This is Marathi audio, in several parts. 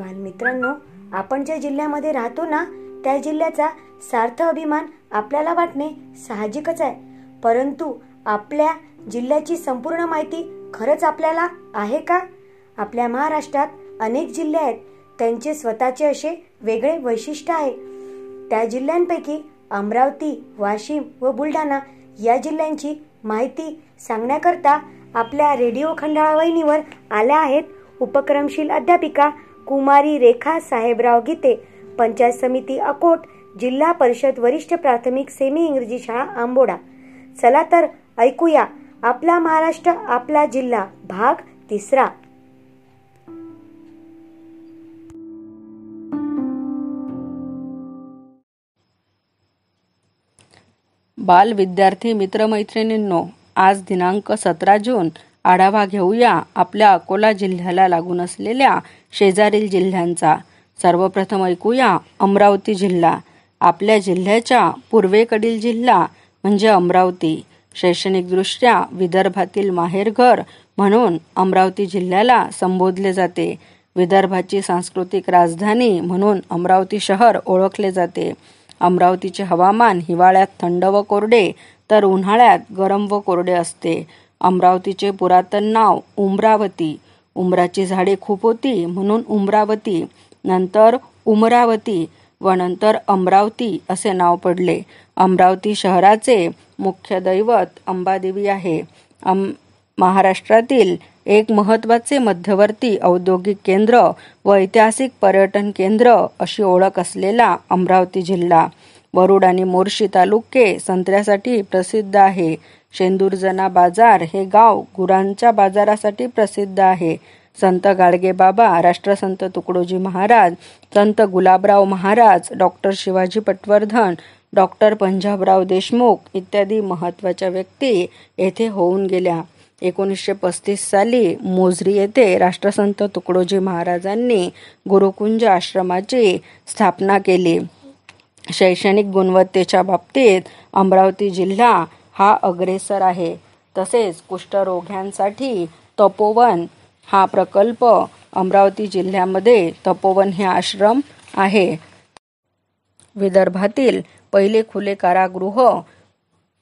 बालमित्रांनो आपण ज्या जिल्ह्यामध्ये राहतो ना त्या जिल्ह्याचा सार्थ अभिमान आपल्याला वाटणे साहजिकच आहे. परंतु आपल्या जिल्ह्याची संपूर्ण माहिती खरंच आपल्याला आहे का? आपल्या महाराष्ट्रात अनेक जिल्हे आहेत त्यांचे स्वतःचे असे वेगळे वैशिष्ट्य आहे. त्या जिल्ह्यांपैकी अमरावती वाशिम व बुलढाणा या जिल्ह्यांची माहिती सांगण्याकरता आपल्या रेडिओ खंडाळा वहिनीवर आल्या आहेत उपक्रमशील अध्यापिका कुमारी रेखा साहेबराव गीते पंचायत समिती अकोट जिल्हा परिषद वरिष्ठ प्राथमिक सेमी इंग्रजी शाळा आंबोडा. चला तर ऐकूया आपला महाराष्ट्र आपला जिल्हा भाग तिसरा. बाल विद्यार्थी मित्रमैत्रिणींनो आज दिनांक सतरा जून आढावा घेऊया आपल्या अकोला जिल्ह्याला लागून असलेल्या शेजारील जिल्ह्यांचा. सर्वप्रथम ऐकूया अमरावती जिल्हा. आपल्या जिल्ह्याच्या पूर्वेकडील जिल्हा म्हणजे अमरावती. शैक्षणिकदृष्ट्या विदर्भातील माहेरघर म्हणून अमरावती जिल्ह्याला संबोधले जाते. विदर्भाची सांस्कृतिक राजधानी म्हणून अमरावती शहर ओळखले जाते. अमरावतीचे हवामान हिवाळ्यात थंड व कोरडे तर उन्हाळ्यात गरम व कोरडे असते. अमरावतीचे पुरातन नाव उमरावती. उमराची झाडे खूप होती म्हणून उमरावती नंतर उमरावती व नंतर अमरावती असे नाव पडले. अमरावती शहराचे मुख्य दैवत अंबादेवी आहे. अम महाराष्ट्रातील एक महत्त्वाचे मध्यवर्ती औद्योगिक केंद्र व ऐतिहासिक पर्यटन केंद्र अशी ओळख असलेला अमरावती जिल्हा. वरुड आणि मोर्शी तालुके संत्र्यासाठी प्रसिद्ध आहे. शेंदूरजना बाजार हे गाव गुरांच्या बाजारासाठी प्रसिद्ध आहे. संत गाडगे बाबा राष्ट्रसंत तुकडोजी महाराज संत गुलाबराव महाराज डॉक्टर शिवाजी पटवर्धन डॉक्टर पंजाबराव देशमुख इत्यादी महत्त्वाच्या व्यक्ती येथे होऊन गेल्या. एकोणीसशे पस्तीस साली मोजरी येथे राष्ट्रसंत तुकडोजी महाराजांनी गुरुकुंज आश्रमाची स्थापना केली. शैक्षणिक गुणवत्तेच्या बाबतीत अमरावती जिल्हा हा अग्रेसर आहे. तसेच कुष्ठरोग्यांसाठी तपोवन हा प्रकल्प अमरावती जिल्ह्यामध्ये तपोवन हे आश्रम आहे. विदर्भातील पहिले खुले कारागृह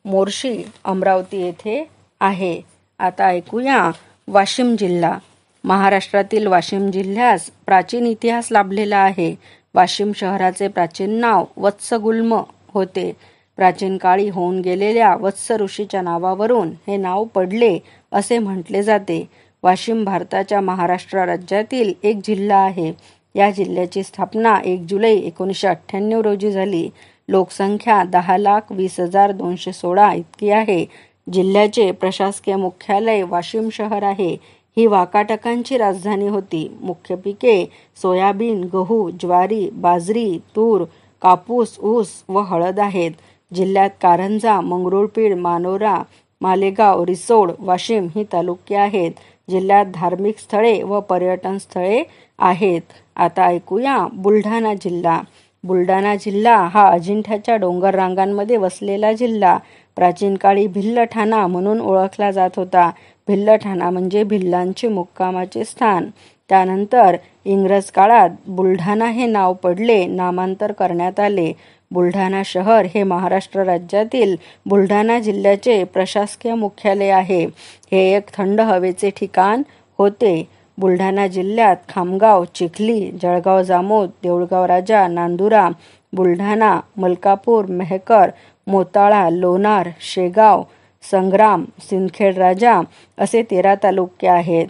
मोर्शी अमरावती येथे आहे. आता ऐकूया वाशिम जिल्हा. महाराष्ट्रातील वाशिम जिल्ह्यास प्राचीन इतिहास लाभलेला आहे. वाशिम शहराचे प्राचीन नाव वत्सगुल्म होते. प्राचीन काळी होऊन गेलेल्या वत्स ऋषीच्या नावावरून हे नाव पडले असे म्हटले जाते. वाशिम भारताच्या महाराष्ट्र राज्यातील एक जिल्हा आहे. या जिल्ह्याची स्थापना एक जुलै एकोणीसशे अठ्ठ्याण्णव रोजी झाली. लोकसंख्या दहा लाख वीस हजार दोनशे सोळा इतकी आहे. जिल्ह्याचे प्रशासकीय मुख्यालय वाशिम शहर आहे. ही वाकाटकांची राजधानी होती. मुख्य पिके सोयाबीन गहू ज्वारी बाजरी तूर कापूस ऊस व हळद आहेत. जिल्ह्यात कारंजा मंगरुळपीड मानोरा मालेगाव रिसोड वाशिम ही तालुके आहेत. जिल्ह्यात धार्मिक स्थळे व पर्यटन स्थळे आहेत. आता ऐकूया बुलढाणा जिल्हा. बुलढाणा जिल्हा हा अजिंठ्याच्या डोंगर रांगांमध्ये वसलेला जिल्हा. प्राचीन काळी भिल्ल ठाणा म्हणून ओळखला जात होता. भिल्लठाणा म्हणजे भिल्लांचे मुक्कामाचे स्थान. त्यानंतर इंग्रज काळात बुलढाणा हे नाव पडले नामांतर करण्यात आले. बुलढाणा शहर हे महाराष्ट्र राज्यातील बुलढाणा जिल्ह्याचे प्रशासकीय मुख्यालय आहे. हे एक थंड हवेचे ठिकाण होते. बुलढाणा जिल्ह्यात खामगाव चिखली जळगाव जामोद देऊळगाव राजा नांदुरा बुलढाणा मलकापूर मेहकर मोताळा लोणार शेगाव संग्राम सिंदखेड राजा असे तेरा तालुके आहेत.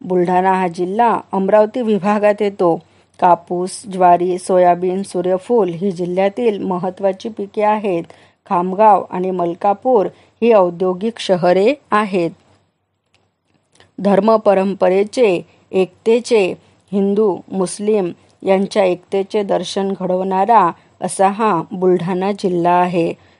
बुलढाणा हा जिल्हा अमरावती विभागात येतो. कापूस ज्वारी सोयाबीन सूर्यफूल ही जिल्ह्यातील महत्त्वाची पिके आहेत. खामगाव आणि मलकापूर ही औद्योगिक शहरे आहेत. धर्म परंपरेचे एकतेचे हिंदू मुस्लिम यांच्या एकतेचे दर्शन घडवणारा असा हा बुलढाणा जिल्हा आहे.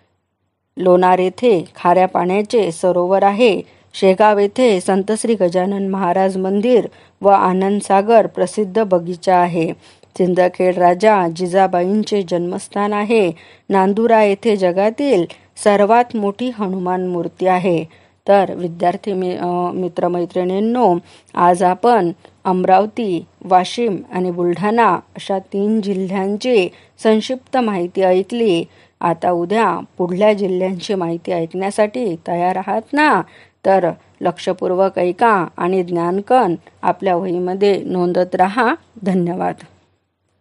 लोणार येथे खाऱ्या पाण्याचे सरोवर आहे. शेगाव येथे संत श्री गजानन महाराज मंदिर व आनंदसागर प्रसिद्ध बगीचा आहे. सिंदखेड राजा जिजाबाईंचे जन्मस्थान आहे. नांदुरा येथे जगातील सर्वात मोठी हनुमान मूर्ती आहे. तर विद्यार्थी मि मित्रमैत्रिणींनो आज आपण अमरावती वाशिम आणि बुलढाणा अशा तीन जिल्ह्यांची संक्षिप्त माहिती ऐकली. आता उद्या पुढल्या जिल्ह्यांची माहिती ऐकण्यासाठी तयार आहात ना? तर लक्षपूर्वक ऐका आणि ज्ञानकन आपल्या वहीमध्ये नोंदत रहा. धन्यवाद.